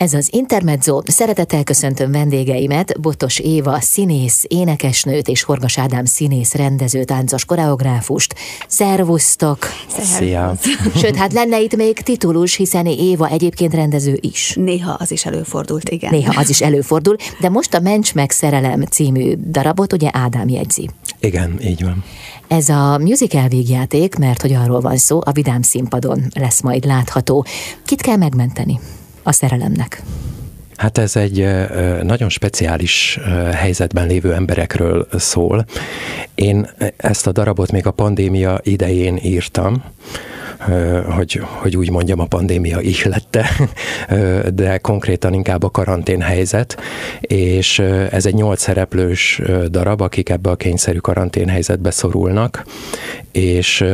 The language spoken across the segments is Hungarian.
Ez az Intermezzo. Szeretettel köszöntöm vendégeimet, Botos Éva, színész, énekesnőt és Horgas Ádám színész, rendező, táncos, koreográfust. Szervusztok! Szia! Sőt, hát lenne itt még titulus, hiszen Éva egyébként rendező is. Néha az is előfordult, igen. Néha az is előfordul, de most a Mencs meg szerelem című darabot ugye Ádám jegyzi. Igen, így van. Ez a musical végjáték, mert hogy arról van szó, a Vidám színpadon lesz majd látható. Kit kell megmenteni? A szerelemnek? Hát ez egy nagyon speciális helyzetben lévő emberekről szól. Én ezt a darabot még a pandémia idején írtam, hogy, hogy úgy mondjam, a pandémia ihlette, de konkrétan inkább a karantén helyzet, és ez egy nyolc szereplős darab, akik ebbe a kényszerű karantén helyzetbe szorulnak, és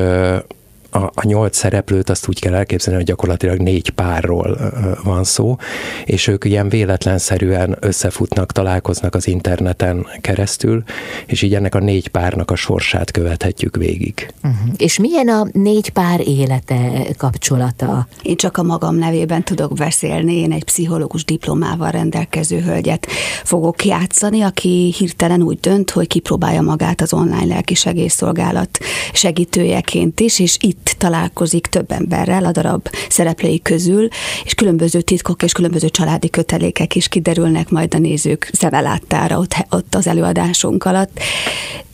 a, a nyolc szereplőt azt úgy kell elképzelni, hogy gyakorlatilag négy párról van szó, és ők ilyen véletlenszerűen összefutnak, találkoznak az interneten keresztül, és így ennek a négy párnak a sorsát követhetjük végig. Uh-huh. És milyen a négy pár élete, kapcsolata? Én csak a magam nevében tudok beszélni, én egy pszichológus diplomával rendelkező hölgyet fogok játszani, aki hirtelen úgy dönt, hogy kipróbálja magát az online lelkisegélyszolgálat segítőjeként is, és itt találkozik több emberrel a darab szereplői közül, és különböző titkok és különböző családi kötelékek is kiderülnek majd a nézők szemeláttára ott, ott az előadásunk alatt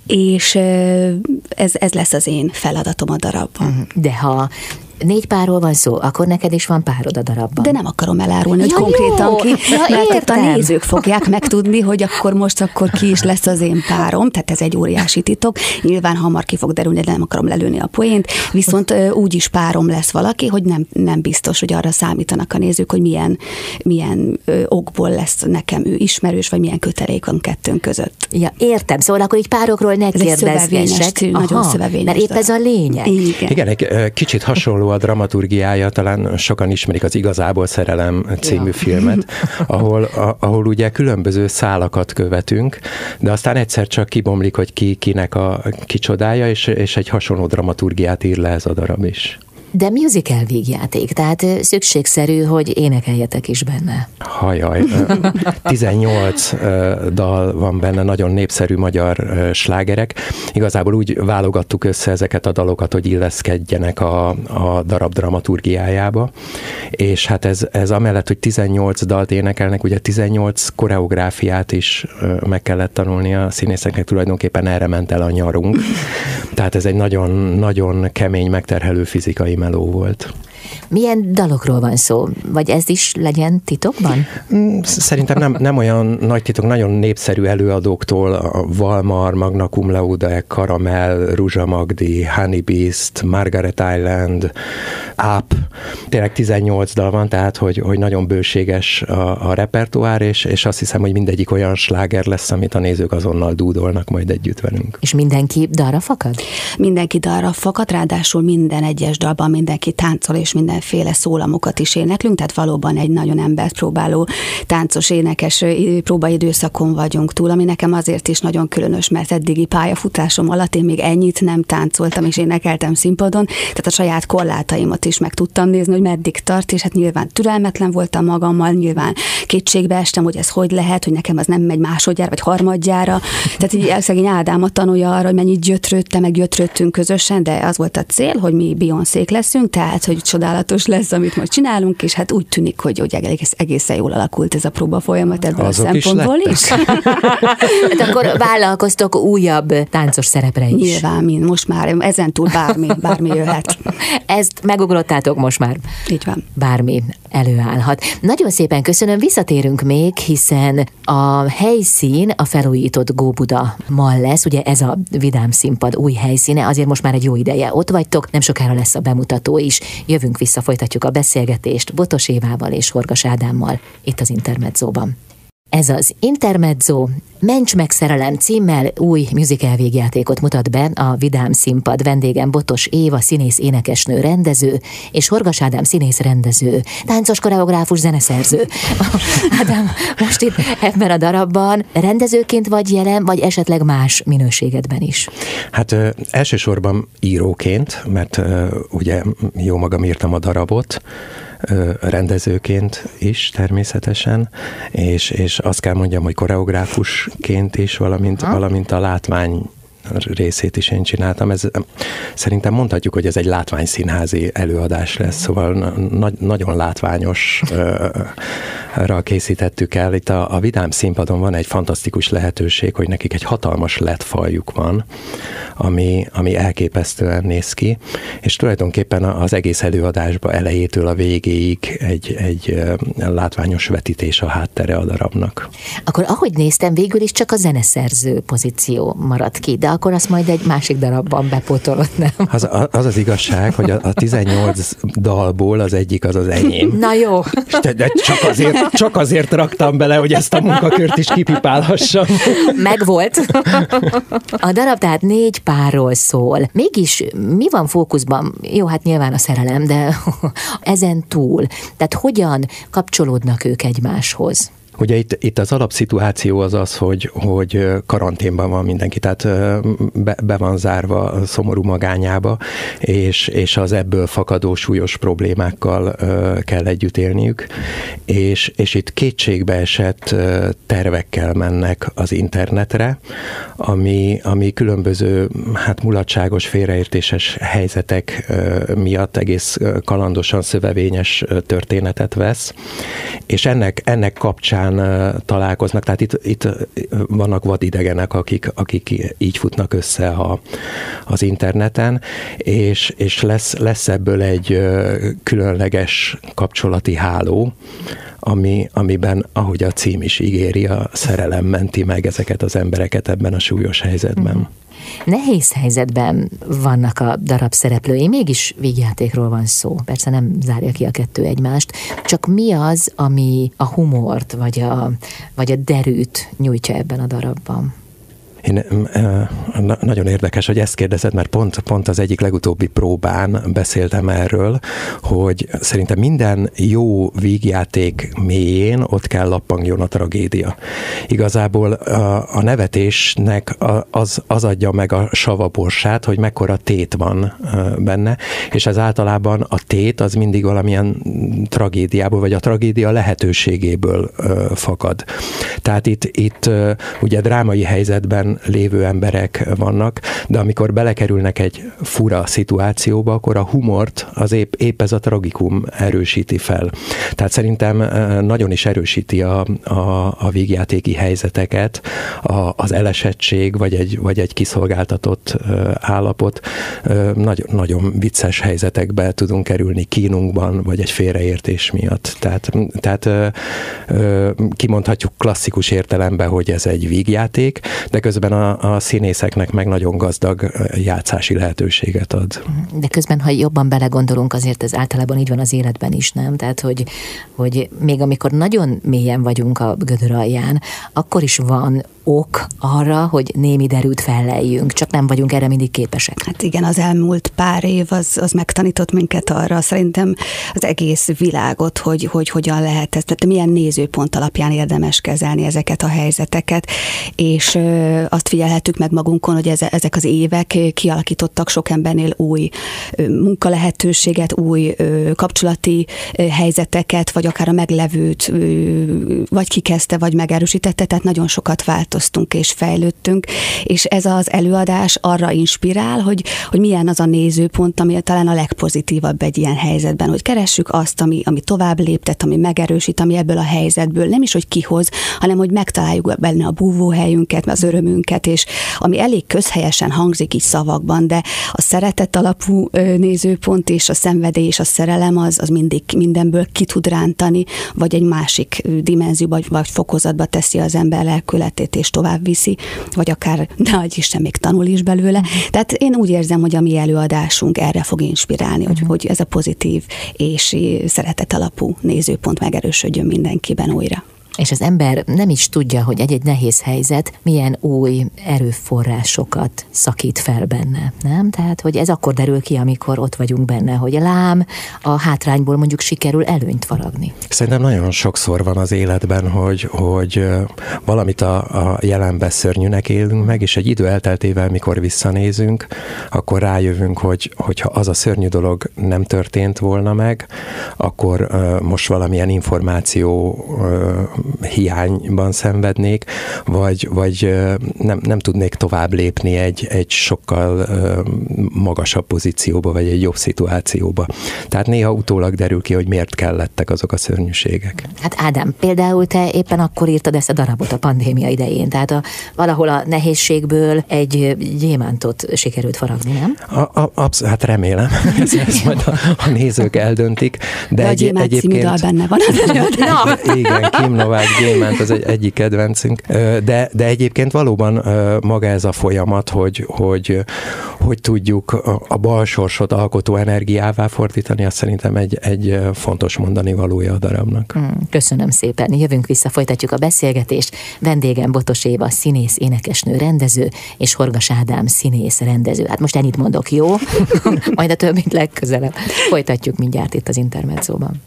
és ez, ez lesz az én feladatom a darabban. De ha négy párról van szó, akkor neked is van párod a darabban. De nem akarom elárulni, ja, hogy konkrétan jó. ki, ja, mert értem. ott a nézők fogják megtudni, hogy akkor most akkor ki is lesz az én párom, tehát ez egy óriási titok. Nyilván hamar ki fog derülni, de nem akarom lelőni a poént, viszont úgy is párom lesz valaki, hogy nem, nem biztos, hogy arra számítanak a nézők, hogy milyen, milyen okból lesz nekem ő ismerős, vagy milyen kötelék van kettőnk között. Ja, értem, szóval akkor így párokról ne kérdezgessek. Nagyon szövevényes. Mert épp ez a lényeg. Igen. Igen, egy kicsit hasonló a dramaturgiája, talán sokan ismerik az Igazából szerelem című ja. filmet, ahol, a, ahol ugye különböző szálakat követünk, de aztán egyszer csak kibomlik, hogy ki kinek a kicsodája, és, és egy hasonló dramaturgiát ír le ez a darab is. De musical végjáték, tehát szükségszerű, hogy énekeljetek is benne. Hajaj, 18 dal van benne, nagyon népszerű magyar slágerek. Igazából úgy válogattuk össze ezeket a dalokat, hogy illeszkedjenek a, a darab dramaturgiájába, és hát ez, ez amellett, hogy 18 dalt énekelnek, ugye 18 koreográfiát is meg kellett tanulni a színészeknek, tulajdonképpen erre ment el a nyarunk. Tehát ez egy nagyon-nagyon kemény, megterhelő fizikai meló volt. Milyen dalokról van szó? Vagy ez is legyen titokban? Mm, szerintem nem, nem olyan nagy titok, nagyon népszerű előadóktól, a Valmar, Magna Cum Laude, Caramel, Ruzsa Magdi, Honey Beast, Margaret Island, Up, tényleg 18 dal van, tehát hogy, hogy nagyon bőséges a, a repertoár, és, és azt hiszem, hogy mindegyik olyan sláger lesz, amit a nézők azonnal dúdolnak majd együtt velünk. És mindenki dalra fakad? Mindenki dalra fakad, ráadásul minden egyes dalban mindenki táncol, és mindenféle szólamokat is éneklünk, tehát valóban egy nagyon embert próbáló táncos énekes próbaidőszakon vagyunk túl, ami nekem azért is nagyon különös, mert eddigi pályafutásom alatt én még ennyit nem táncoltam, és énekeltem színpadon, tehát a saját korlátaimat is meg tudtam nézni, hogy meddig tart, és hát nyilván türelmetlen voltam magammal, nyilván kétségbe estem, hogy ez hogy lehet, hogy nekem az nem megy másodjára, vagy harmadjára. Tehát így szegény Ádám tanulja arra, hogy mennyit gyötrődte, meg gyötrődtünk közösen, de az volt a cél, hogy mi Beyoncé leszünk, tehát hogy csodálatos lesz, amit most csinálunk, és hát úgy tűnik, hogy, hogy egész, egészen jól alakult ez a próba folyamat ebből Azok a szempontból is. is. hát akkor vállalkoztok újabb táncos szerepre is. Nyilván, mint most már ezentúl bármi, bármi jöhet. Ezt megugrottátok most már. Így van. Bármi előállhat. Nagyon szépen köszönöm, visszatérünk még, hiszen a helyszín a felújított Góbuda mal lesz, ugye ez a Vidám Színpad új helyszíne, azért most már egy jó ideje ott vagytok, nem sokára lesz a bemutató is. Jövünk vissza, folytatjuk a beszélgetést Botos Évával és Horgas Ádámmal itt az Intermedzóban. Ez az Intermezzo Mencs meg szerelem címmel új musical végjátékot mutat be a Vidám Színpad vendégem Botos Éva, színész énekesnő rendező, és Horgas Ádám színész rendező, táncos koreográfus zeneszerző. Ádám, most itt ebben a darabban rendezőként vagy jelen, vagy esetleg más minőségedben is? Hát ö, elsősorban íróként, mert ö, ugye jó magam írtam a darabot, rendezőként is természetesen, és, és azt kell mondjam, hogy koreográfusként is, valamint, valamint a látvány részét is én csináltam. Ez, szerintem mondhatjuk, hogy ez egy látványszínházi előadás lesz, szóval na- nagyon látványos ra készítettük el. Itt a, a Vidám színpadon van egy fantasztikus lehetőség, hogy nekik egy hatalmas led faljuk van, ami, ami elképesztően néz ki, és tulajdonképpen az egész előadásba elejétől a végéig egy, egy látványos vetítés a háttere a darabnak. Akkor ahogy néztem, végül is csak a zeneszerző pozíció maradt ki, de akkor azt majd egy másik darabban bepótolod, nem? Az az, az igazság, hogy a, a 18 dalból az egyik az az enyém. Na jó. De, de csak, azért, csak azért raktam bele, hogy ezt a munkakört is kipipálhassam. Megvolt. A darab tehát négy párról szól. Mégis mi van fókuszban? Jó, hát nyilván a szerelem, de ezen túl. Tehát hogyan kapcsolódnak ők egymáshoz? Ugye itt, itt az alapszituáció az az, hogy, hogy karanténban van mindenki, tehát be, be van zárva a szomorú magányába, és, és az ebből fakadó súlyos problémákkal kell együtt élniük, és, és itt kétségbe esett tervekkel mennek az internetre, ami, ami különböző hát mulatságos, félreértéses helyzetek miatt egész kalandosan szövevényes történetet vesz, és ennek, ennek kapcsán gyakran találkoznak, tehát itt, itt vannak vadidegenek, akik, akik így futnak össze a, az interneten, és, és lesz, lesz ebből egy különleges kapcsolati háló, ami, amiben, ahogy a cím is ígéri, a szerelem menti meg ezeket az embereket ebben a súlyos helyzetben. Mm. Nehéz helyzetben vannak a darab szereplői, mégis vígjátékról van szó. Persze nem zárja ki a kettő egymást, csak mi az, ami a humort vagy a, vagy a derűt nyújtja ebben a darabban? Én, nagyon érdekes, hogy ezt kérdezed, mert pont, pont az egyik legutóbbi próbán beszéltem erről, hogy szerintem minden jó vígjáték mélyén ott kell lappangjon a tragédia. Igazából a, a nevetésnek az, az adja meg a savaborsát, hogy mekkora tét van benne, és ez általában a tét az mindig valamilyen tragédiából, vagy a tragédia lehetőségéből fakad. Tehát itt, itt ugye drámai helyzetben lévő emberek vannak, de amikor belekerülnek egy fura szituációba, akkor a humort az épp, épp ez a tragikum erősíti fel. Tehát szerintem nagyon is erősíti a, a, a vígjátéki helyzeteket, a, az elesettség, vagy egy, vagy egy kiszolgáltatott állapot. Nagyon, nagyon vicces helyzetekbe tudunk kerülni kínunkban, vagy egy félreértés miatt. Tehát, tehát kimondhatjuk klasszikus értelemben, hogy ez egy vígjáték, de közben közben a, a színészeknek meg nagyon gazdag játszási lehetőséget ad. De közben, ha jobban belegondolunk, azért ez általában így van az életben is, nem? Tehát, hogy, hogy még amikor nagyon mélyen vagyunk a gödör alján, akkor is van ok arra, hogy némi derült felleljünk, csak nem vagyunk erre mindig képesek. Hát igen, az elmúlt pár év az, az megtanított minket arra, szerintem az egész világot, hogy, hogy hogyan lehet ezt, tehát milyen nézőpont alapján érdemes kezelni ezeket a helyzeteket, és azt figyelhetük meg magunkon, hogy ezek az évek kialakítottak sok embernél új munkalehetőséget, új kapcsolati helyzeteket, vagy akár a meglevőt vagy kikezdte, vagy megerősítette, tehát nagyon sokat változtunk és fejlődtünk, és ez az előadás arra inspirál, hogy, hogy milyen az a nézőpont, ami talán a legpozitívabb egy ilyen helyzetben, hogy keressük azt, ami, ami tovább léptet, ami megerősít, ami ebből a helyzetből nem is, hogy kihoz, hanem hogy megtaláljuk benne a búvóhelyünket, az örömünket, és ami elég közhelyesen hangzik így szavakban, de a szeretet alapú nézőpont és a szenvedély és a szerelem az, az mindig mindenből ki tud rántani, vagy egy másik dimenzióba, vagy fokozatba teszi az ember lelkületét, és tovább viszi, vagy akár, de hogy Isten még tanul is belőle. Tehát én úgy érzem, hogy a mi előadásunk erre fog inspirálni, hogy, hogy ez a pozitív és szeretet alapú nézőpont megerősödjön mindenkiben újra. És az ember nem is tudja, hogy egy-egy nehéz helyzet milyen új erőforrásokat szakít fel benne, nem? Tehát, hogy ez akkor derül ki, amikor ott vagyunk benne, hogy lám a hátrányból mondjuk sikerül előnyt faragni. Szerintem nagyon sokszor van az életben, hogy, hogy valamit a, a jelenbe szörnyűnek élünk meg, és egy idő elteltével, mikor visszanézünk, akkor rájövünk, hogy hogyha az a szörnyű dolog nem történt volna meg, akkor most valamilyen információ hiányban szenvednék, vagy, vagy nem, nem tudnék tovább lépni egy, egy sokkal magasabb pozícióba, vagy egy jobb szituációba. Tehát néha utólag derül ki, hogy miért kellettek azok a szörnyűségek. Hát Ádám, például te éppen akkor írtad ezt a darabot a pandémia idején, tehát a, valahol a nehézségből egy gyémántot sikerült faragni, nem? A, a, absz- hát remélem, ezt, ezt majd a, a nézők eldöntik. De, de egy, a egyébként... benne van az Igen, Kim Novák Gyémánt az egy, egyik kedvencünk. De, de egyébként valóban maga ez a folyamat, hogy, hogy, hogy tudjuk a balsorsot alkotó energiává fordítani, azt szerintem egy, egy fontos mondani valója a darabnak. Hmm, köszönöm szépen. Jövünk vissza, folytatjuk a beszélgetést. Vendégem Botos Éva, színész, énekesnő, rendező, és Horgas Ádám, színész, rendező. Hát most ennyit mondok, jó? Majd a többit legközelebb. Folytatjuk mindjárt itt az Intermedzóban.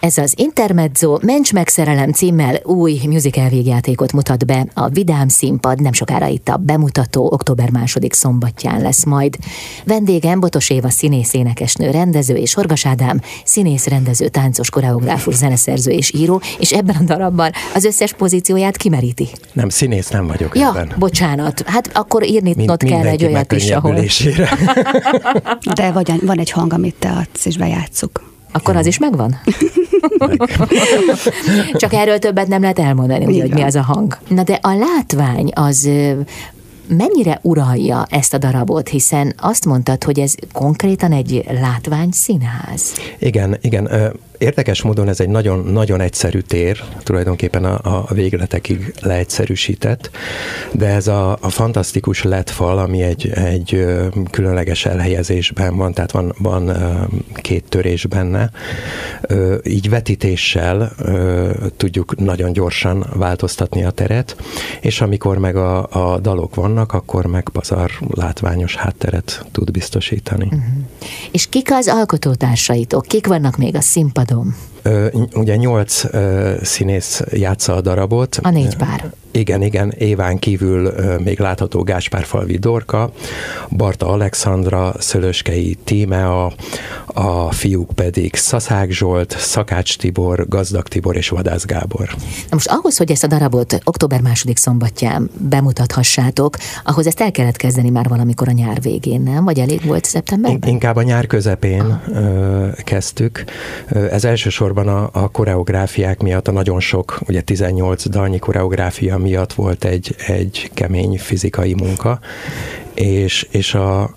Ez az Intermezzo Mencs meg szerelem címmel új musical végjátékot mutat be. A Vidám színpad nem sokára itt a bemutató október második szombatján lesz majd. Vendégem Botos Éva színész énekesnő, rendező és Horgas Ádám színész, rendező, táncos, koreográfus, zeneszerző és író, és ebben a darabban az összes pozícióját kimeríti. Nem, színész nem vagyok ja, ebben. bocsánat. Hát akkor írni Mind, kell egy olyat is, ahol... De vagy, van egy hang, amit te adsz, és bejátszuk. Akkor az is megvan? Csak erről többet nem lehet elmondani, ugye, hogy mi az a hang. Na de a látvány az mennyire uralja ezt a darabot, hiszen azt mondtad, hogy ez konkrétan egy látvány színház. Igen, igen. Érdekes módon ez egy nagyon-nagyon egyszerű tér, tulajdonképpen a, a végletekig leegyszerűsített, de ez a, a fantasztikus fal, ami egy, egy különleges elhelyezésben van, tehát van, van két törés benne, így vetítéssel tudjuk nagyon gyorsan változtatni a teret, és amikor meg a, a dalok vannak, akkor meg pazar látványos hátteret tud biztosítani. Uh-huh. És kik az alkotótársaitok? Kik vannak még a színpadon? Ugye nyolc színész játsza a darabot. A négy pár. Igen, igen, Éván kívül még látható Gáspárfalvi Dorka, Barta Alexandra, Szölöskei Tímea, a fiúk pedig Szaszák Zsolt, Szakács Tibor, Gazdag Tibor és Vadász Gábor. Na most ahhoz, hogy ezt a darabot október második szombatján bemutathassátok, ahhoz ezt el kellett kezdeni már valamikor a nyár végén, nem? Vagy elég volt szeptemberben? Inkább a nyár közepén ah. kezdtük. Ez elsősorban a, a koreográfiák miatt, a nagyon sok, ugye 18 dalnyi koreográfia miatt volt egy, egy kemény fizikai munka, és, és a,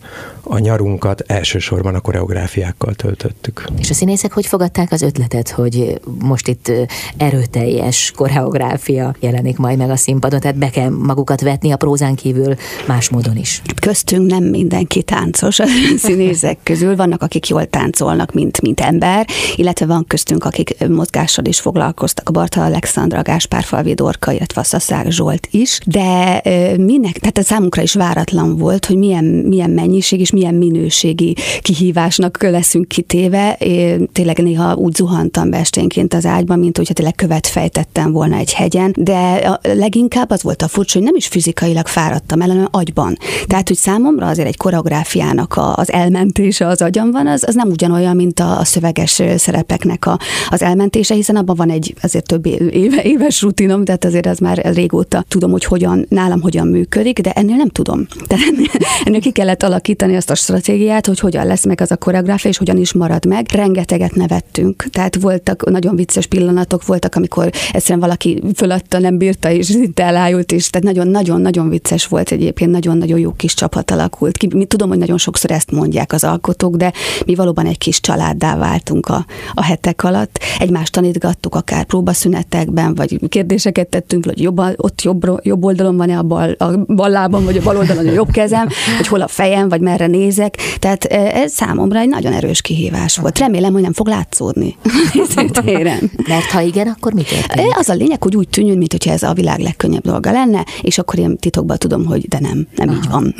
a nyarunkat elsősorban a koreográfiákkal töltöttük. És a színészek hogy fogadták az ötletet, hogy most itt erőteljes koreográfia jelenik majd meg a színpadon, tehát be kell magukat vetni a prózán kívül más módon is? Köztünk nem mindenki táncos a színészek közül, vannak akik jól táncolnak, mint, mint ember, illetve van köztünk, akik mozgással is foglalkoztak, a Barta Alexandra, Gáspár Falvi Dorka, illetve a Szaszák Zsolt is, de minek, tehát a számunkra is váratlan volt, hogy milyen, milyen mennyiség és milyen minőségi kihívásnak leszünk kitéve. Én tényleg néha úgy zuhantam be esténként az ágyban, mint hogyha tényleg követ fejtettem volna egy hegyen, de a leginkább az volt a furcsa, hogy nem is fizikailag fáradtam el, hanem agyban. Tehát, hogy számomra azért egy koreográfiának a, az elmentése az agyamban, az, az nem ugyanolyan, mint a, a szöveges szerepeknek a, az elmentése, hiszen abban van egy azért több éve, éves rutinom, tehát azért az már régóta tudom, hogy hogyan, nálam hogyan működik, de ennél nem tudom. Tehát ennél, ennél ki kellett alakítani azt a stratégiát, hogy hogyan lesz meg az a koreográfia, és hogyan is marad meg. Rengeteget nevettünk. Tehát voltak nagyon vicces pillanatok, voltak, amikor egyszerűen valaki föladta, nem bírta, és szinte elájult, és tehát nagyon-nagyon-nagyon vicces volt egyébként, nagyon-nagyon jó kis csapat alakult ki. Mi tudom, hogy nagyon sokszor ezt mondják az alkotók, de mi valóban egy kis családdá váltunk a, a hetek alatt. Egymást tanítgattuk akár próbaszünetekben, vagy kérdéseket tettünk, hogy jobb, ott jobb, jobb oldalon van-e a bal, a bal lábam, vagy a bal oldalon a jobb kezem, hogy hol a fejem, vagy merre nézek, tehát ez számomra egy nagyon erős kihívás volt. Remélem, hogy nem fog látszódni téren. Mert ha igen, akkor mit történik? Az a lényeg, hogy úgy tűnjön, mintha ez a világ legkönnyebb dolga lenne, és akkor én titokban tudom, hogy de nem, nem Aha. így van.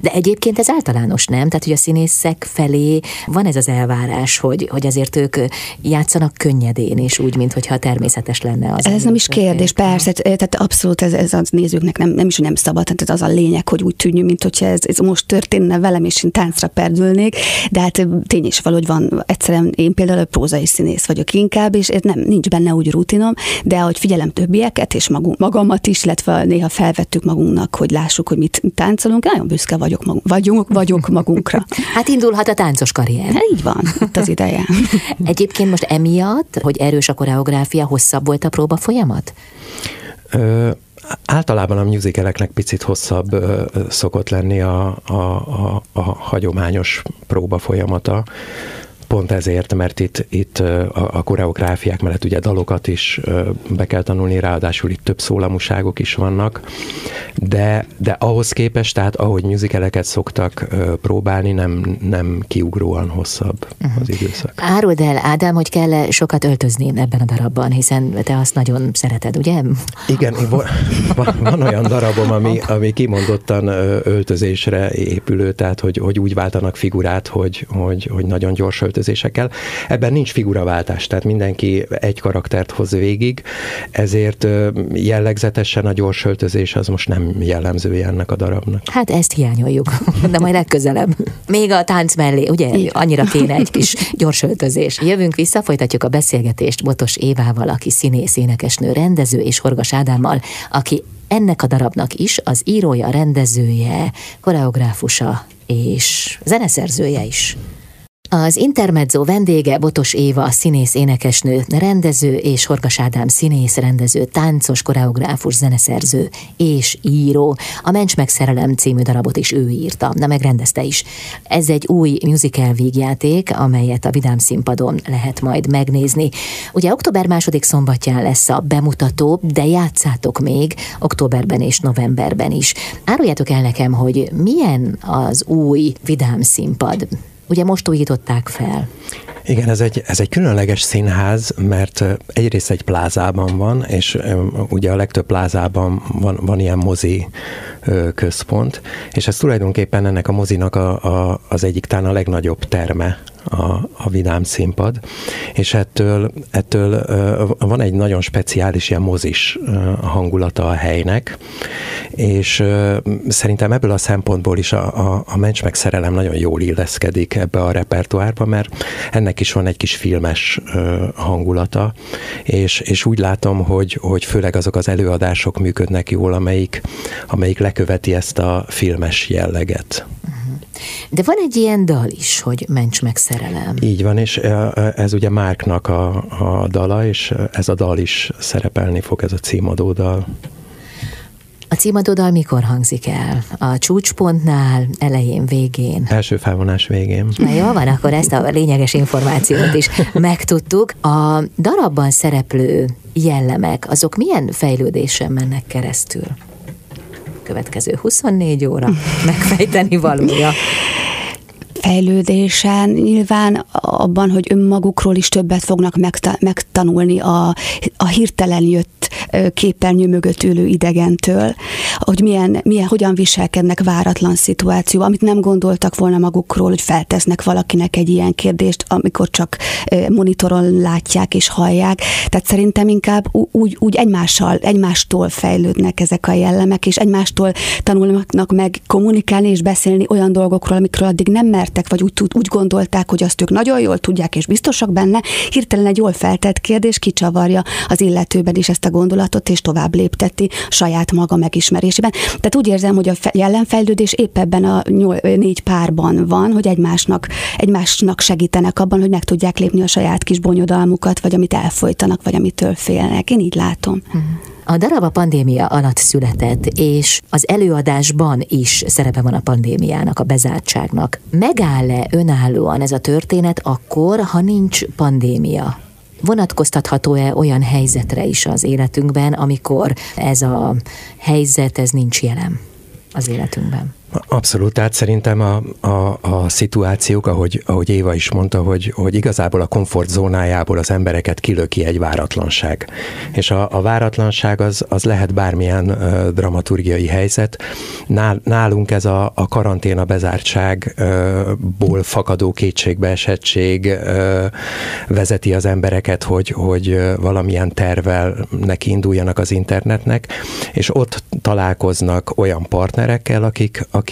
De egyébként ez általános, nem? Tehát, hogy a színészek felé van ez az elvárás, hogy, hogy azért ők játszanak könnyedén, és úgy, mintha természetes lenne az. Ez nem is kérdés, persze, tehát abszolút ez, ez a nézőknek nem, nem is, hogy nem szabad, tehát az a lényeg, hogy úgy tűnjön, mint hogyha ez, ez most történne velem, és én táncra perdülnék, de hát tény is valahogy van, egyszerűen én például prózai színész vagyok inkább, és nem, nincs benne úgy rutinom, de ahogy figyelem többieket, és magunk, magamat is, illetve néha felvettük magunknak, hogy lássuk, hogy mit táncolunk, nagyon büszke vagyok, magunk, vagyunk, vagyok magunkra. Hát indulhat a táncos karrier. Hát így van, itt az ideje. Egyébként most emiatt, hogy erős a koreográfia, hosszabb volt a próba folyamat? Ö, általában a musicaleknek picit hosszabb ö, szokott lenni a, a, a, a hagyományos próba folyamata pont ezért, mert itt, itt a, a koreográfiák mellett ugye dalokat is be kell tanulni, ráadásul itt több szólamuságok is vannak, de, de ahhoz képest, tehát ahogy musicaleket szoktak próbálni, nem, nem kiugróan hosszabb uh-huh. az időszak. Áruld el, Ádám, hogy kell -e sokat öltözni ebben a darabban, hiszen te azt nagyon szereted, ugye? Igen, van, van olyan darabom, ami, ami kimondottan öltözésre épülő, tehát hogy, hogy úgy váltanak figurát, hogy, hogy, hogy nagyon gyors öltözés költözésekkel. Ebben nincs figuraváltás, tehát mindenki egy karaktert hoz végig, ezért jellegzetesen a gyors öltözés az most nem jellemzője ennek a darabnak. Hát ezt hiányoljuk, de majd legközelebb. Még a tánc mellé, ugye annyira kéne egy kis gyors öltözés. Jövünk vissza, folytatjuk a beszélgetést Botos Évával, aki színész, énekesnő, rendező, és Horgas Ádámmal, aki ennek a darabnak is az írója, rendezője, koreográfusa és zeneszerzője is. Az Intermezzo vendége Botos Éva, színész énekesnő, rendező és Horgas Ádám színész, rendező, táncos, koreográfus, zeneszerző és író. A Mencs meg szerelem című darabot is ő írta, de megrendezte is. Ez egy új musical vígjáték, amelyet a Vidám színpadon lehet majd megnézni. Ugye október második szombatján lesz a bemutató, de játszátok még októberben és novemberben is. Áruljátok el nekem, hogy milyen az új Vidám színpad? Ugye most újították fel. Igen, ez egy, ez egy különleges színház, mert egyrészt egy plázában van, és ugye a legtöbb plázában van, van ilyen mozi központ, és ez tulajdonképpen ennek a mozinak a, a, az egyik talán a legnagyobb terme a, a vidám színpad, és ettől, ettől van egy nagyon speciális ilyen mozis hangulata a helynek, és szerintem ebből a szempontból is a, a, a mencs meg szerelem nagyon jól illeszkedik ebbe a repertoárba, mert ennek is van egy kis filmes hangulata, és, és úgy látom, hogy, hogy főleg azok az előadások működnek jól, amelyik, amelyik leköveti ezt a filmes jelleget. De van egy ilyen dal is, hogy ments meg szerelem. Így van, és ez ugye Márknak a, a dala, és ez a dal is szerepelni fog, ez a címadó dal. A címadódal mikor hangzik el? A csúcspontnál, elején, végén? Első felvonás végén. Na jó van, akkor ezt a lényeges információt is megtudtuk. A darabban szereplő jellemek, azok milyen fejlődésen mennek keresztül? Következő 24 óra megfejteni valója. Fejlődésen, nyilván abban, hogy önmagukról is többet fognak megtanulni a, a hirtelen jött képernyő mögött ülő idegentől, hogy milyen, milyen, hogyan viselkednek váratlan szituáció, amit nem gondoltak volna magukról, hogy feltesznek valakinek egy ilyen kérdést, amikor csak monitoron látják és hallják. Tehát szerintem inkább úgy, úgy egymással, egymástól fejlődnek ezek a jellemek, és egymástól tanulnak meg kommunikálni és beszélni olyan dolgokról, amikről addig nem mertek, vagy úgy, úgy gondolták, hogy azt ők nagyon jól tudják és biztosak benne, hirtelen egy jól feltett kérdés kicsavarja az illetőben is ezt a gondolatot, és tovább lépteti saját maga megismerésében. Tehát úgy érzem, hogy a jelenfejlődés épp ebben a négy párban van, hogy egymásnak, egymásnak segítenek abban, hogy meg tudják lépni a saját kis bonyodalmukat, vagy amit elfolytanak, vagy amitől félnek. Én így látom. Mhm. A darab a pandémia alatt született, és az előadásban is szerepe van a pandémiának, a bezártságnak. Megáll-e önállóan ez a történet akkor, ha nincs pandémia? Vonatkoztatható-e olyan helyzetre is az életünkben, amikor ez a helyzet, ez nincs jelen az életünkben? Abszolút, tehát szerintem a, a, a szituációk, ahogy, ahogy Éva is mondta, hogy, hogy igazából a komfortzónájából az embereket kilöki egy váratlanság. És a, a váratlanság az, az lehet bármilyen uh, dramaturgiai helyzet. Nál, nálunk ez a, a karantén, a bezártságból fakadó kétségbeesettség uh, vezeti az embereket, hogy, hogy valamilyen tervel neki induljanak az internetnek, és ott találkoznak olyan partnerekkel, akik, akik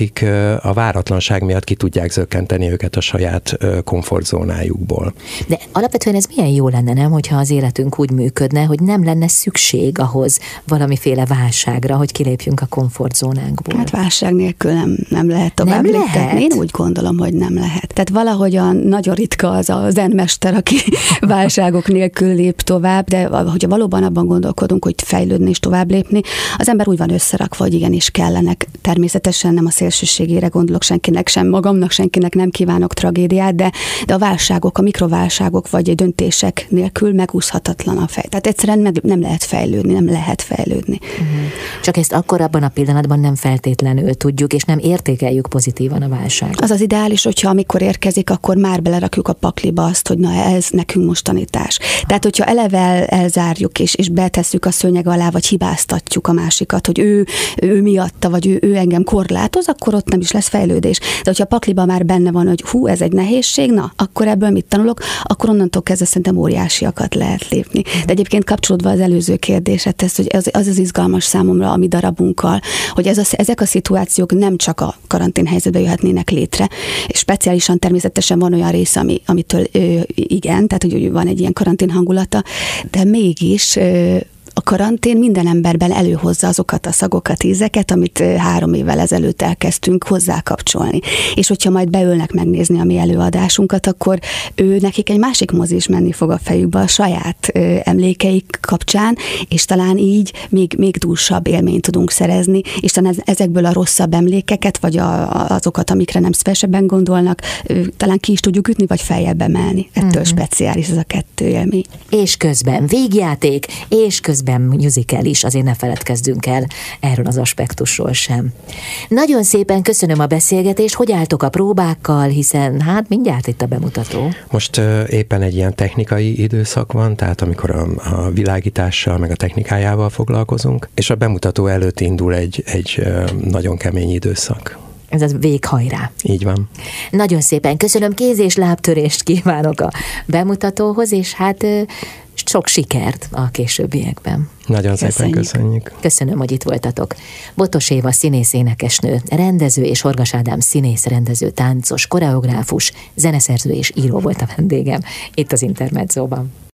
a váratlanság miatt ki tudják zökkenteni őket a saját komfortzónájukból. De alapvetően ez milyen jó lenne, nem, hogyha az életünk úgy működne, hogy nem lenne szükség ahhoz valamiféle válságra, hogy kilépjünk a komfortzónánkból. Hát válság nélkül nem, nem lehet tovább nem lehet. Én úgy gondolom, hogy nem lehet. Tehát valahogyan nagyon ritka az a zenmester, aki válságok nélkül lép tovább, de hogyha valóban abban gondolkodunk, hogy fejlődni és tovább lépni, az ember úgy van összerakva, hogy igenis kellenek. Természetesen nem a szélsőségére gondolok senkinek, sem magamnak, senkinek nem kívánok tragédiát, de, de a válságok, a mikroválságok vagy döntések nélkül megúszhatatlan a fej. Tehát egyszerűen meg nem lehet fejlődni, nem lehet fejlődni. Uh-huh. Csak ezt akkor abban a pillanatban nem feltétlenül tudjuk, és nem értékeljük pozitívan a válságot. Az az ideális, hogyha amikor érkezik, akkor már belerakjuk a pakliba azt, hogy na ez nekünk most tanítás. Tehát, hogyha eleve elzárjuk és, és betesszük a szőnyeg alá, vagy hibáztatjuk a másikat, hogy ő, ő miatta, vagy ő, ő engem korlátoz, akkor ott nem is lesz fejlődés. De hogyha a pakliba már benne van, hogy hú, ez egy nehézség, na, akkor ebből mit tanulok, akkor onnantól kezdve szerintem óriásiakat lehet lépni. De egyébként kapcsolódva az előző kérdéset, ez, hogy az, az az izgalmas számomra a mi darabunkkal, hogy ez a, ezek a szituációk nem csak a karantén helyzetben jöhetnének létre, és speciálisan természetesen van olyan rész, ami, amitől ö, igen, tehát hogy van egy ilyen karantén hangulata, de mégis ö, a karantén minden emberben előhozza azokat a szagokat, ízeket, amit három évvel ezelőtt elkezdtünk hozzá kapcsolni. És hogyha majd beülnek megnézni a mi előadásunkat, akkor ő nekik egy másik mozi is menni fog a fejükbe a saját ö, emlékeik kapcsán, és talán így még, még dúsabb élményt tudunk szerezni, és talán ezekből a rosszabb emlékeket, vagy a, azokat, amikre nem szívesebben gondolnak, ö, talán ki is tudjuk ütni, vagy feljebb emelni. Ettől uh-huh. speciális ez a kettő élmény. És közben végjáték, és közben közben musical is, azért ne feledkezzünk el erről az aspektusról sem. Nagyon szépen köszönöm a beszélgetést, hogy álltok a próbákkal, hiszen hát mindjárt itt a bemutató. Most uh, éppen egy ilyen technikai időszak van, tehát amikor a, a világítással, meg a technikájával foglalkozunk, és a bemutató előtt indul egy, egy uh, nagyon kemény időszak. Ez az véghajrá. Így van. Nagyon szépen köszönöm, kéz és lábtörést kívánok a bemutatóhoz, és hát sok sikert a későbbiekben. Nagyon köszönjük. szépen köszönjük. Köszönöm, hogy itt voltatok. Botos Éva színész énekesnő, rendező és Horgas Ádám színész, rendező, táncos, koreográfus, zeneszerző és író volt a vendégem itt az Intermedzóban.